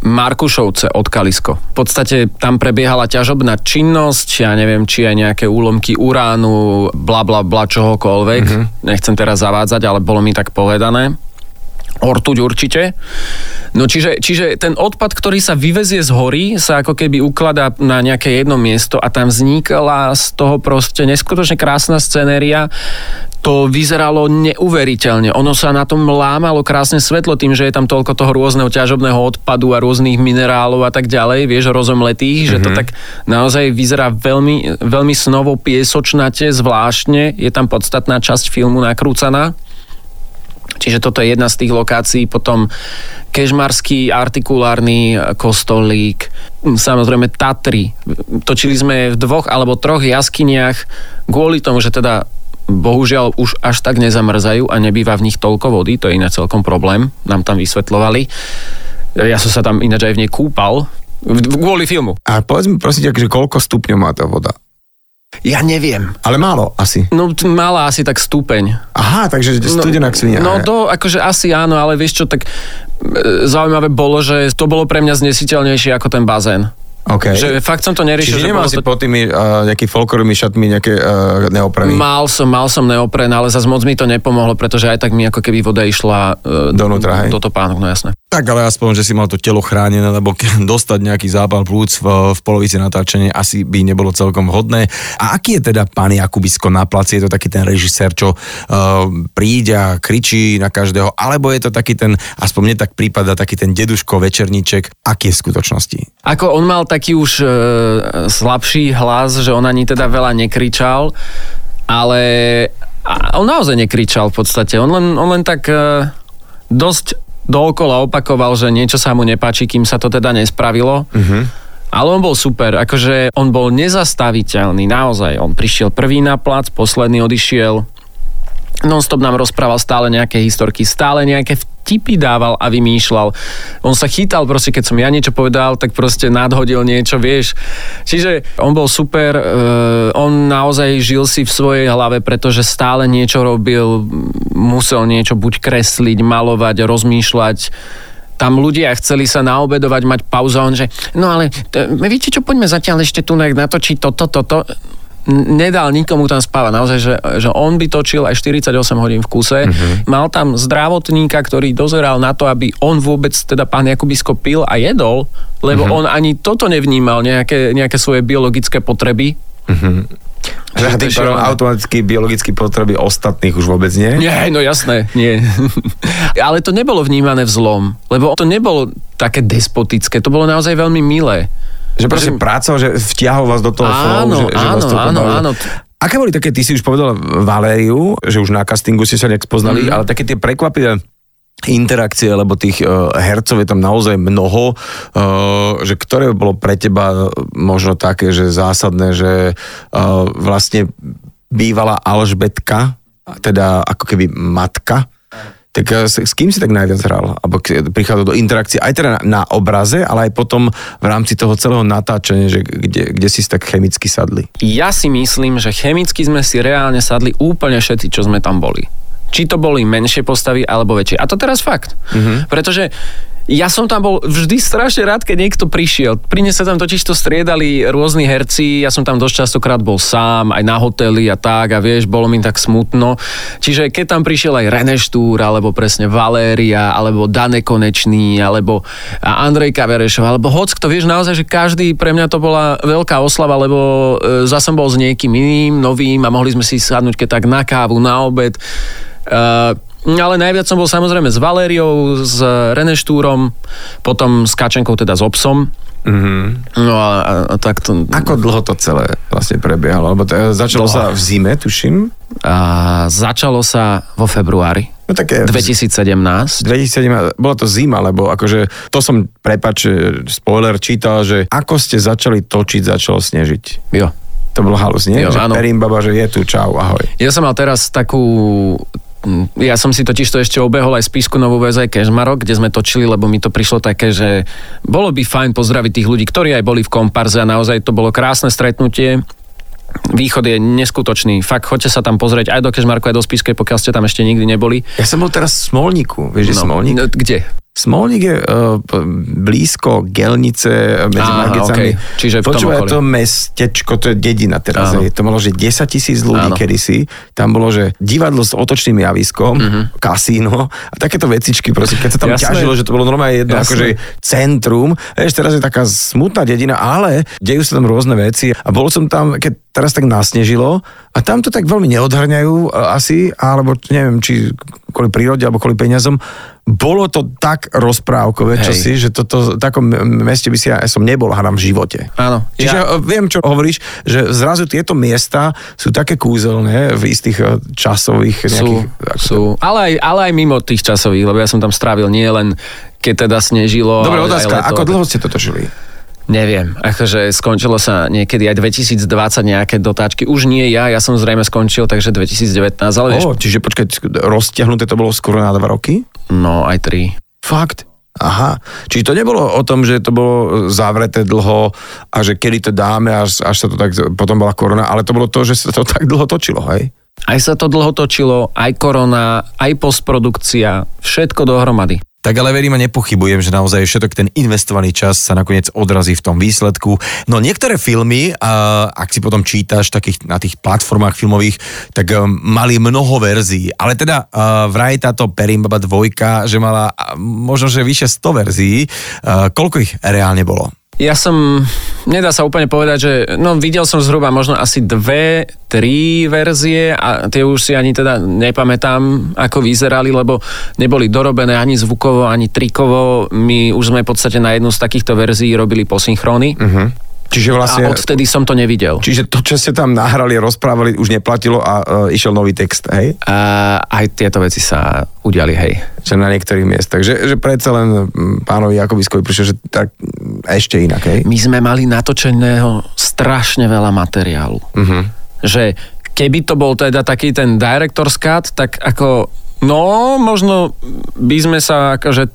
Markušovce od Kalisko. V podstate tam prebiehala ťažobná činnosť, ja neviem, či aj nejaké úlomky uránu, bla bla bla čohokoľvek. Mhm. Mm-hmm. Nechcem teraz zavádzať, ale bolo mi tak povedané. Ortuť určite. No čiže, čiže ten odpad, ktorý sa vyvezie z hory, sa ako keby ukladá na nejaké jedno miesto a tam vznikala z toho proste neskutočne krásna scenéria. To vyzeralo neuveriteľne. Ono sa na tom lámalo krásne svetlo tým, že je tam toľko toho rôzneho ťažobného odpadu a rôznych minerálov a tak ďalej, vieš, rozomletých, mm-hmm. že to tak naozaj vyzerá veľmi, veľmi snovo piesočnate, zvláštne. Je tam podstatná časť filmu nakrúcaná. Čiže toto je jedna z tých lokácií. Potom kežmarský artikulárny kostolík, samozrejme Tatry. Točili sme v dvoch alebo troch jaskyniach kvôli tomu, že teda bohužiaľ už až tak nezamrzajú a nebýva v nich toľko vody, to je iná celkom problém, nám tam vysvetlovali. Ja som sa tam ináč aj v nej kúpal, kvôli filmu. A povedz mi prosím, že koľko stupňov má tá voda? Ja neviem. Ale málo asi. No mala asi tak stupeň. Aha, takže studená svinia. No to akože asi áno, ale vieš čo, tak e, zaujímavé bolo, že to bolo pre mňa znesiteľnejšie ako ten bazén. Okay. Že fakt som to neriešil. Čiže že nemal si to... pod tými uh, nejaký folklorovými šatmi nejaké uh, neopreny? Mal som, mal som neopren, ale zase moc mi to nepomohlo, pretože aj tak mi ako keby voda išla uh, Donútra, hej? do topánok, no jasné. Tak ale aspoň, že si mal to telo chránené, lebo dostať nejaký zápal plúc v, v polovici natáčania asi by nebolo celkom vhodné. A aký je teda pán Jakubisko na placi? Je to taký ten režisér, čo uh, príde a kričí na každého, alebo je to taký ten, aspoň mne tak prípada, taký ten deduško večerníček. Aký je v skutočnosti? Ako on mal taký už e, slabší hlas, že on ani teda veľa nekričal, ale a on naozaj nekričal v podstate. On len, on len tak e, dosť dookola opakoval, že niečo sa mu nepáči, kým sa to teda nespravilo. Mhm. Ale on bol super, akože on bol nezastaviteľný, naozaj. On prišiel prvý na plac, posledný odišiel. Non-stop nám rozprával stále nejaké historky, stále nejaké vtipy dával a vymýšľal. On sa chytal proste, keď som ja niečo povedal, tak proste nadhodil niečo, vieš. Čiže on bol super, uh, on naozaj žil si v svojej hlave, pretože stále niečo robil, musel niečo buď kresliť, malovať, rozmýšľať tam ľudia chceli sa naobedovať, mať pauzu a on, že no ale t- viete čo, poďme zatiaľ ešte tu natočiť toto, toto, N- nedal nikomu tam spávať. Naozaj, že, že on by točil aj 48 hodín v kuse. Mm-hmm. Mal tam zdravotníka, ktorý dozeral na to, aby on vôbec, teda pán Jakubisko pil a jedol, lebo mm-hmm. on ani toto nevnímal, nejaké, nejaké svoje biologické potreby. Že to tým pádom automaticky biologické potreby ostatných už vôbec nie? Nie, no jasné, nie. Ale to nebolo vnímané v zlom, lebo to nebolo také despotické, to bolo naozaj veľmi milé. Že proste práca, že vtiahol vás do toho Áno, flow, že, že vás áno, to áno, áno. Aké boli také, ty si už povedal Valériu, že už na castingu ste sa nejak spoznali, mm. ale také tie prekvapivé interakcie, lebo tých uh, hercov je tam naozaj mnoho, uh, že ktoré bolo pre teba možno také, že zásadné, že uh, vlastne bývala Alžbetka, teda ako keby matka, tak eh, s, s kým si tak najviac hral? Alebo prichádzal do interakcie aj teda na, na obraze, ale aj potom v rámci toho celého natáčania, že kde, kde si tak chemicky sadli. Ja si myslím, že chemicky sme si reálne sadli úplne všetci, čo sme tam boli. Či to boli menšie postavy alebo väčšie. A to teraz fakt. Mm-hmm. Pretože ja som tam bol vždy strašne rád, keď niekto prišiel. Pri sa tam totiž to striedali rôzni herci, ja som tam dosť častokrát bol sám, aj na hoteli a tak, a vieš, bolo mi tak smutno. Čiže keď tam prišiel aj René Štúr, alebo presne Valéria, alebo Dane Konečný, alebo Andrej Kaverešov, alebo hoc kto, vieš, naozaj, že každý, pre mňa to bola veľká oslava, lebo e, zase bol s niekým iným, novým a mohli sme si sadnúť keď tak na kávu, na obed. Uh, ale najviac som bol samozrejme s Valériou, s René Štúrom, potom s Kačenkou, teda s obsom. Mm-hmm. No a, a, tak to... Ako dlho to celé vlastne prebiehalo? Lebo to, eh, začalo Dlho. sa v zime, tuším. A začalo sa vo februári No také... 2017. 2007, bola to zima, lebo akože to som, prepač, eh, spoiler, čítal, že ako ste začali točiť, začalo snežiť. Jo. To bolo halus, nie? Jo, že áno. Perimbaba, že je tu, čau, ahoj. Ja som mal teraz takú... mm, Ja som si totiž to ešte obehol aj spisku Novú väz aj Kežmarok, kde sme točili, lebo mi to prišlo také, že bolo by fajn pozdraviť tých ľudí, ktorí aj boli v komparze a naozaj to bolo krásne stretnutie. Východ je neskutočný. Fakt, choďte sa tam pozrieť aj do Kežmarku, aj do Spiskej, pokiaľ ste tam ešte nikdy neboli. Ja som bol teraz v Smolníku, vieš, že Smolník? no, kde? Smolník je uh, blízko Gelnice medzi Aha, Margicami. okej. Čiže okolí. to mestečko, to je dedina teraz. Áno. Je. To malo, že 10 tisíc ľudí Áno. kedysi. Tam bolo, že divadlo s otočným javiskom, kasíno a takéto vecičky. Proste, keď sa tam. Jasné. ťažilo, že to bolo normálne jedno Jasné. akože centrum. Vieš, teraz je taká smutná dedina, ale dejú sa tam rôzne veci. A bol som tam, keď teraz tak nasnežilo a tam to tak veľmi neodhrňajú e, asi, alebo neviem, či kvôli prírode alebo kvôli peniazom. Bolo to tak rozprávkové, čo Hej. si, že toto, v takom meste by si ja som nebol hádam v živote. Áno. Čiže ja... viem, čo hovoríš, že zrazu tieto miesta sú také kúzelné v istých e, časových sú, nejakých... sú. Ale, aj, ale aj mimo tých časových, lebo ja som tam strávil nie len keď teda snežilo. Dobre, otázka, leto. ako dlho ste toto žili? Neviem, akože skončilo sa niekedy aj 2020 nejaké dotáčky. Už nie ja, ja som zrejme skončil, takže 2019, ale vieš, O, čiže počkaj, rozťahnuté to bolo skoro na dva roky? no aj tri. Fakt? Aha, čiže to nebolo o tom, že to bolo zavreté dlho a že kedy to dáme, až, až sa to tak, potom bola korona, ale to bolo to, že sa to tak dlho točilo, hej? Aj sa to dlho točilo, aj korona, aj postprodukcia, všetko dohromady. Tak ale verím a nepochybujem, že naozaj všetok ten investovaný čas sa nakoniec odrazí v tom výsledku. No niektoré filmy, a ak si potom čítaš takých, na tých platformách filmových, tak um, mali mnoho verzií. Ale teda uh, vraj táto Perimbaba dvojka, že mala uh, možno, že vyše 100 verzií. Koľko ich reálne bolo? Ja som, nedá sa úplne povedať, že no videl som zhruba možno asi dve, tri verzie a tie už si ani teda nepamätám, ako vyzerali, lebo neboli dorobené ani zvukovo, ani trikovo. My už sme v podstate na jednu z takýchto verzií robili posynchrony uh-huh. Čiže vlastne... a odvtedy som to nevidel. Čiže to, čo ste tam nahrali, rozprávali, už neplatilo a uh, išiel nový text, hej? A aj tieto veci sa udiali, hej. Že na niektorých miestach. Že, že predsa len pánovi Jakobiskovi prišiel, že tak ešte inak, hej? My sme mali natočeného strašne veľa materiálu. Uh-huh. že keby to bol teda taký ten director's cut, tak ako, no, možno by sme sa akože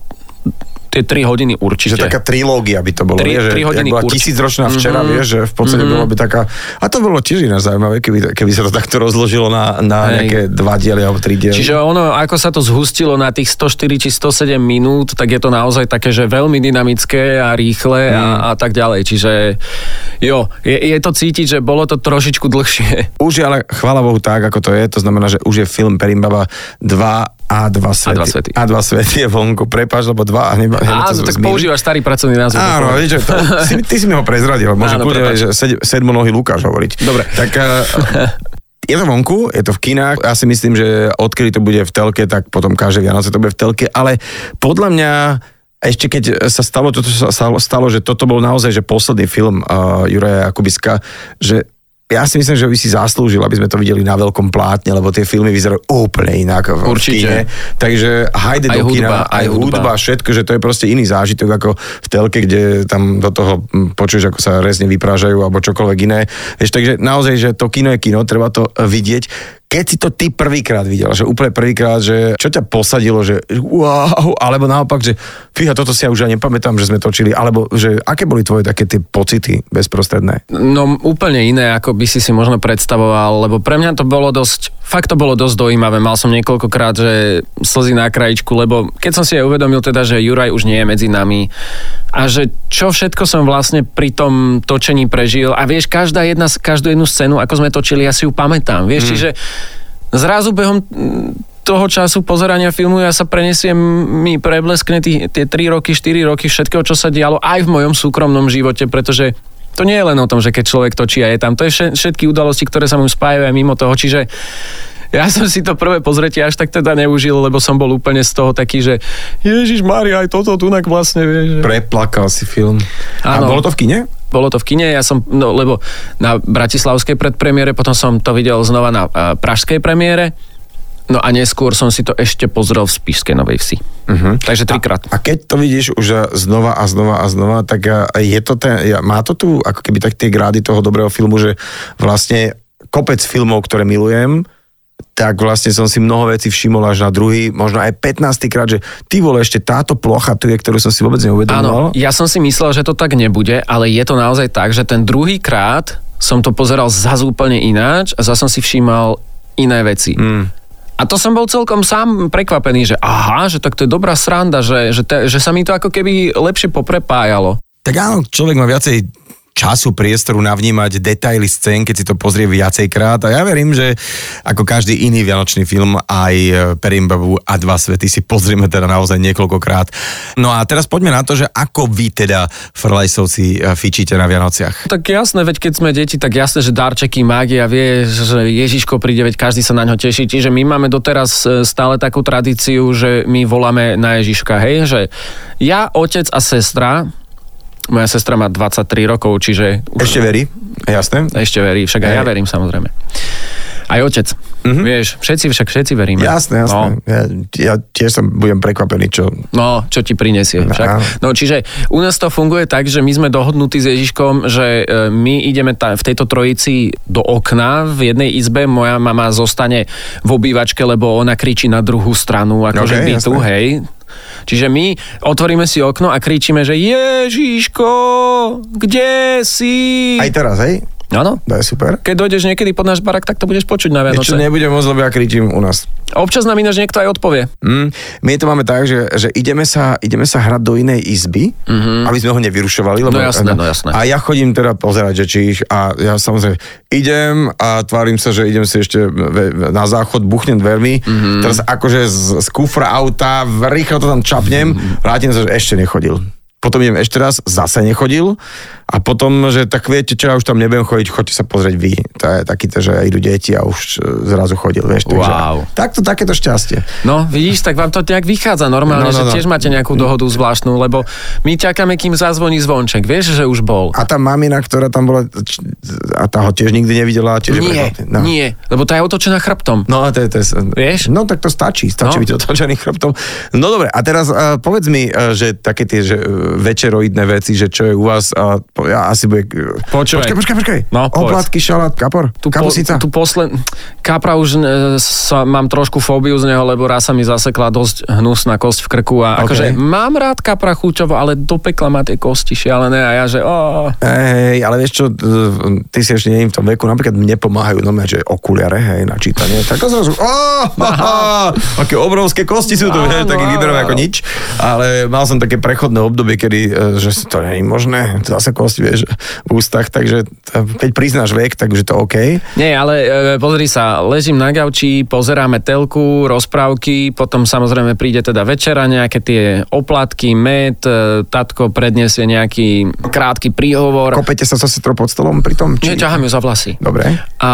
tie 3 hodiny určite. Že taká trilógia by to bolo, Tri- vieš, tri že hodiny jak bola určite. tisícročná včera, Mhm. vieš, že v podstate Mhm. bolo by taká... A to bolo tiež iné zaujímavé, keby, keby sa to takto rozložilo na, na Hej. nejaké dva diely alebo tri diely. Čiže ono, ako sa to zhustilo na tých 104 či 107 minút, tak je to naozaj také, že veľmi dynamické a rýchle Mm. a, a tak ďalej. Čiže jo, je, je to cítiť, že bolo to trošičku dlhšie. Už je ale, chvála Bohu, tak, ako to je. To znamená, že už je film Perimbaba 2 a 2 svety. A dva svety. A 2 svety je vonku. Prepáč, lebo 2 a hneď Á, to tak zmili. používaš starý pracovný názov. Áno, vieš, to, si, ty si mi ho prezradil, môžem Áno, kľudne, že sed, sedmonohý Lukáš hovoriť. Dobre. Tak uh, je to vonku, je to v kinách, ja si myslím, že odkedy to bude v telke, tak potom každé Vianoce to bude v telke, ale podľa mňa ešte keď sa stalo toto, sa stalo, stalo, že toto bol naozaj že posledný film uh, Juraja Jakubiska, že ja si myslím, že by si zaslúžil, aby sme to videli na veľkom plátne, lebo tie filmy vyzerajú úplne inak v, Určite. kine. Takže hajde Aj do kina, hudba, aj aj hudba. všetko, že to je proste iný zážitok ako v telke, kde tam do toho hm, počuješ, ako sa rezne vyprážajú alebo čokoľvek iné. Vieš, takže naozaj, že to kino je kino, treba to vidieť. Keď si to ty prvýkrát videl, že úplne prvýkrát, že čo ťa posadilo, že wow, alebo naopak, že fíha, toto si ja už aj nepamätám, že sme točili, alebo že aké boli tvoje také tie pocity bezprostredné? No úplne iné, ako by si si možno predstavoval, lebo pre mňa to bolo dosť, fakt to bolo dosť dojímavé. Mal som niekoľkokrát, že slzy na krajičku, lebo keď som si aj uvedomil teda, že Juraj už nie je medzi nami a že čo všetko som vlastne pri tom točení prežil a vieš, každá jedna, každú jednu scénu, ako sme točili, ja si ju pamätám, vieš, mm. čiže zrazu behom toho času pozerania filmu ja sa prenesiem, mi prebleskne tí, tie 3 roky, 4 roky všetkého, čo sa dialo aj v mojom súkromnom živote, pretože to nie je len o tom, že keď človek točí a je tam, to je vše- všetky udalosti, ktoré sa mu spájajú aj mimo toho, čiže ja som si to prvé pozretie až tak teda neužil, lebo som bol úplne z toho taký, že Ježiš Mária, aj toto tunak vlastne, vieš. že- Preplakal si film. A Áno. bolo to v kine? Bolo to v kine, ja som, no lebo na bratislavskej predpremiére, potom som to videl znova na uh, pražskej premiére, no a neskôr som si to ešte pozrel v Spišskej Novej Vsi. Uh-huh. Takže trikrát. A keď to vidíš už znova a znova a znova, tak a, je to ten, má to tu ako keby tak tie grády toho dobrého filmu, že vlastne kopec filmov, ktoré milujem, tak vlastne som si mnoho vecí všimol až na druhý, možno aj 15 krát, že ty vole, ešte táto plocha tu je, ktorú som si vôbec Áno, neuvedomoval. ja som si myslel, že to tak nebude, ale je to naozaj tak, že ten druhý krát som to pozeral zase úplne ináč a zase som si všímal iné veci. Mm. A to som bol celkom sám prekvapený, že aha, že tak to je dobrá sranda, že, že, te, že sa mi to ako keby lepšie poprepájalo. Tak áno, človek má viacej času, priestoru navnímať detaily scén, keď si to pozrie viacejkrát. A ja verím, že ako každý iný vianočný film, aj e, Perimbabu a dva svety si pozrieme teda naozaj niekoľkokrát. No a teraz poďme na to, že ako vy teda Frlajsovci e, fičíte na Vianociach. Tak jasné, veď keď sme deti, tak jasné, že darčeky, mágia, vie, že Ježiško príde, veď každý sa na ňo teší. Čiže my máme doteraz e, stále takú tradíciu, že my voláme na Ježiška, hej, že ja, otec a sestra, moja sestra má 23 rokov, čiže... Už Ešte verí? Jasné. Ešte verí, však aj ja verím samozrejme. Aj otec. Mm-hmm. Vieš, všetci, však všetci veríme. Jasné, jasné. No, Ja, ja tiež som budem prekvapený, čo... no, čo ti prinesie. No. Však. No, čiže u nás to funguje tak, že my sme dohodnutí s Ježiškom, že e, my ideme ta, v tejto trojici do okna v jednej izbe, moja mama zostane v obývačke, lebo ona kričí na druhú stranu, akože Ok, bytu, hej. Čiže my otvoríme si okno a kričíme, že Ježiško, kde si? Aj teraz, hej? Áno. To je super. Keď dojdeš niekedy pod náš barak, tak to budeš počuť na Ešte Vianoce. nebudem môcť, lebo ja kričím u nás. Občas nám ináč niekto aj odpovie. Mm, my to máme tak, že, že ideme, sa, ideme sa hrať do inej izby, mm-hmm. aby sme ho nevyrušovali. Lebo, No jasné, no jasné. A ja chodím teda pozerať, že či ich, a ja samozrejme idem a tvárim sa, že idem si ešte na záchod, buchnem dvermi, mm-hmm. teraz akože z, z kufra auta, rýchlo to tam čapnem, mm-hmm. vrátim sa, že ešte nechodil. Potom idem ešte raz, zase nechodil a potom, že tak viete čo, ja už tam nebudem chodiť, choďte sa pozrieť vy. To je taký, že idú deti a už e, zrazu chodil, vieš. Takže, Wow. Takto, takéto šťastie. No, vidíš, tak vám to nejak vychádza normálne, No, no, že no. tiež máte nejakú dohodu zvláštnu, lebo my čakáme, kým zazvoní zvonček, vieš, že už bol. A tá mamina, ktorá tam bola, a tá ho tiež nikdy nevidela, tiež Nie, no. nie, lebo tá je otočená chrbtom. No to je, to je, Vieš? No tak to stačí, stačí No. byť otočený chrbtom. No dobre, a teraz uh, povedz mi, uh, že také tie že, uh, večeroidné veci, že čo je u vás, uh, po- ja asi bude... Počúvaj. Počkaj, počkaj, počkaj. No. Oplatky, šalát, kapor, Tu, kapusica. tu posled... Kapra už e, sa, mám trošku fóbiu z neho, lebo raz sa mi zasekla dosť hnusná kosť v krku a Ok. akože mám rád kapra chuťovo, ale do pekla má tie kosti šialené a ja že oh, Hej, ale vieš čo, uh, ty si ešte nie v tom veku, napríklad mne pomáhajú, no že okuliare, hej, na čítanie, tak to zrazu, oh, aké obrovské kosti sú to, Áno, áno, výberové ako nič, ale mal som také prechodné obdobie, kedy, uh, že to nie je možné, zase kosti, vieš, v ústach, takže uh, keď priznáš vek, tak už je to OK. Nie, ale e, pozri sa, ležím na gauči, pozeráme telku, rozprávky, potom samozrejme príde teda večera, nejaké tie oplatky, med, e, tatko predniesie nejaký krátky príhovor. Kopete sa so sestrou pod stolom pri tom? Nie, ťahám ju za vlasy. Dobre. A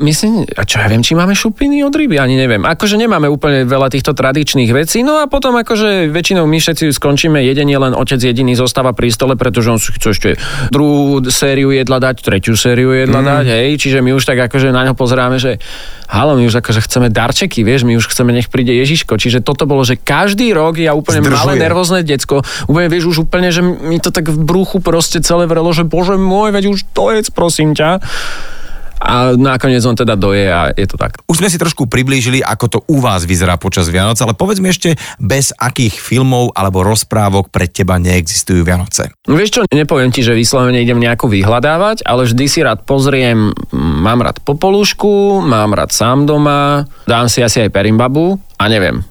myslím, a čo ja viem, či máme šupiny od ryby, ani neviem. Akože nemáme úplne veľa týchto tradičných vecí, no a potom akože väčšinou my všetci skončíme, jedenie len otec jediný zostáva pri stole, pretože on si chce ešte druhú sériu jedla dať, tretiu sériu jedla mm. dať, hej, čiže my už tak akože na ňo pozeráme, že halo, my už akože chceme darčeky, vieš, my už chceme, nech príde Ježiško, čiže toto bolo, že každý rok ja úplne Zdržuje. malé nervózne decko, úplne vieš už úplne, že mi to tak v bruchu proste celé vrelo, že bože môj, veď už to jedz, prosím ťa. A nakoniec on teda doje a je to tak. Už sme si trošku priblížili, ako to u vás vyzerá počas Vianoc, ale povedz mi ešte, bez akých filmov alebo rozprávok pre teba neexistujú Vianoce. No vieš čo, nepoviem ti, že vyslovene idem nejako vyhľadávať, ale vždy si rád pozriem, mám rád Popolušku, mám rád sám doma, dám si asi aj Perimbabu a neviem.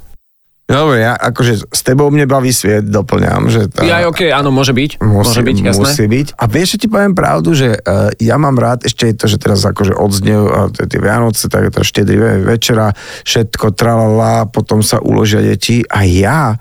Dobre, ja akože s tebou mne baví sviet, doplňam, že... Tá, Ja, ok, áno, môže byť. Musí, môže byť, jasné. musí byť. A vieš, že ti poviem pravdu, že uh, ja mám rád ešte to, že teraz akože odznev a tie Vianoce, tak to štedrý ve- večera, všetko tralala, potom sa uložia deti a ja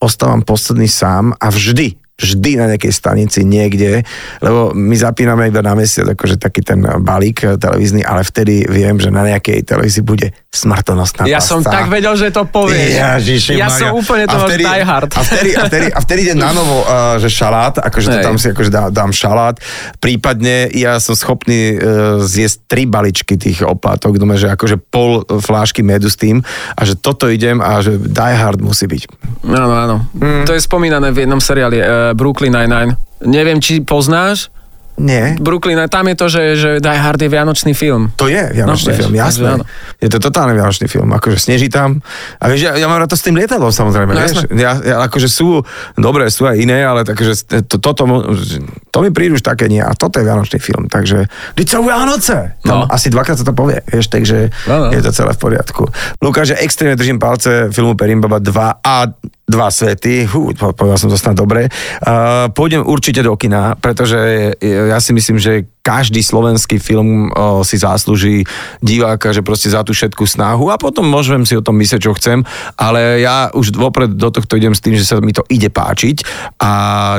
ostávam posledný sám a vždy, vždy na nejakej stanici niekde, lebo my zapíname iba na mesiac, akože taký ten balík eh, televízny, ale vtedy viem, že na nejakej televízii bude smrtonosná Ja som tak vedel, že to povieš. Ježiši, ja Maria. som úplne to A máš vtedy- die hard. A vtedy, a vtedy, a vtedy ide na novo, uh, že šalát, akože to Hej. tam si akože dá, dám šalát. Prípadne ja som schopný uh, zjesť tri baličky tých oplátok, doma, že akože pol flášky medu s tým a že toto idem a že die hard musí byť. Áno, áno. Mm. To je spomínané v jednom seriáli uh, Brooklyn Nine-Nine. Neviem, či poznáš, Nie. Brooklyn, tam je to, že, že Die Hard je vianočný film. To je Vianočný No, vieš, film, jasné. takže áno. Je to totálne Vianočný film, akože sneží tam. A vieš, ja, ja mám rád to s tým lietadlom samozrejme, No, vieš. jasné. Ja, ja, akože sú, dobre, sú aj iné, ale takže to, toto, mo- to mi prídu už také nie. A toto je Vianočný film, takže Veď sú Vianoce! No. No. Asi dvakrát sa to povie, vieš, takže No, no. je to celé v poriadku. Lukáš, ja extrémne držím palce filmu Perimbaba 2 a dva svety, hú, po- povedal som to snad dobre. Uh, pôjdem určite do kina, pretože ja si myslím, že každý slovenský film uh, si zaslúži diváka, že proste za tú všetku snahu a potom môžem si o tom myslieť, čo chcem, ale ja už vopred do tohto idem s tým, že sa mi to ide páčiť a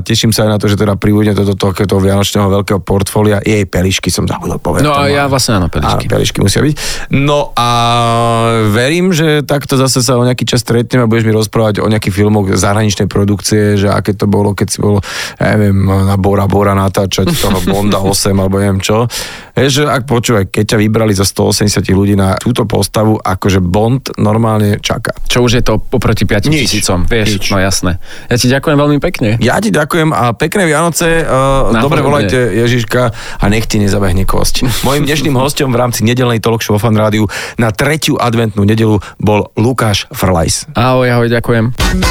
teším sa aj na to, že teda pribudne do takéto vianočného veľkého portfólia. Jej pelišky som zabudol povedať. No a ja vlastne áno, peličky. Áno, pelišky musia byť. No a verím, že takto zase sa o nejaký čas stretneme a budeš mi rozprávať o nejakých filmoch zahraničnej produkcie, že aké to bolo, keď si bol, ja neviem, na Bora Bora natáčať toho Bonda 8 alebo neviem čo. Vieš, že ak počúvaj, keď ťa vybrali za 180 ľudí na túto postavu, akože Bond normálne čaká. Čo už je to poproti 5 Nič. tisícom, vieš, Nič. no jasné. Ja ti ďakujem veľmi pekne. Ja ti ďakujem a pekné Vianoce. Uh, dobre volajte Ježiška a nech ti nezabehne kosť. Mojím dnešným hostom v rámci nedelnej talk show Fan Rádiu na tretiu adventnú nedelu bol Lukáš Frlajs. Ahoj, ahoj, ďakujem.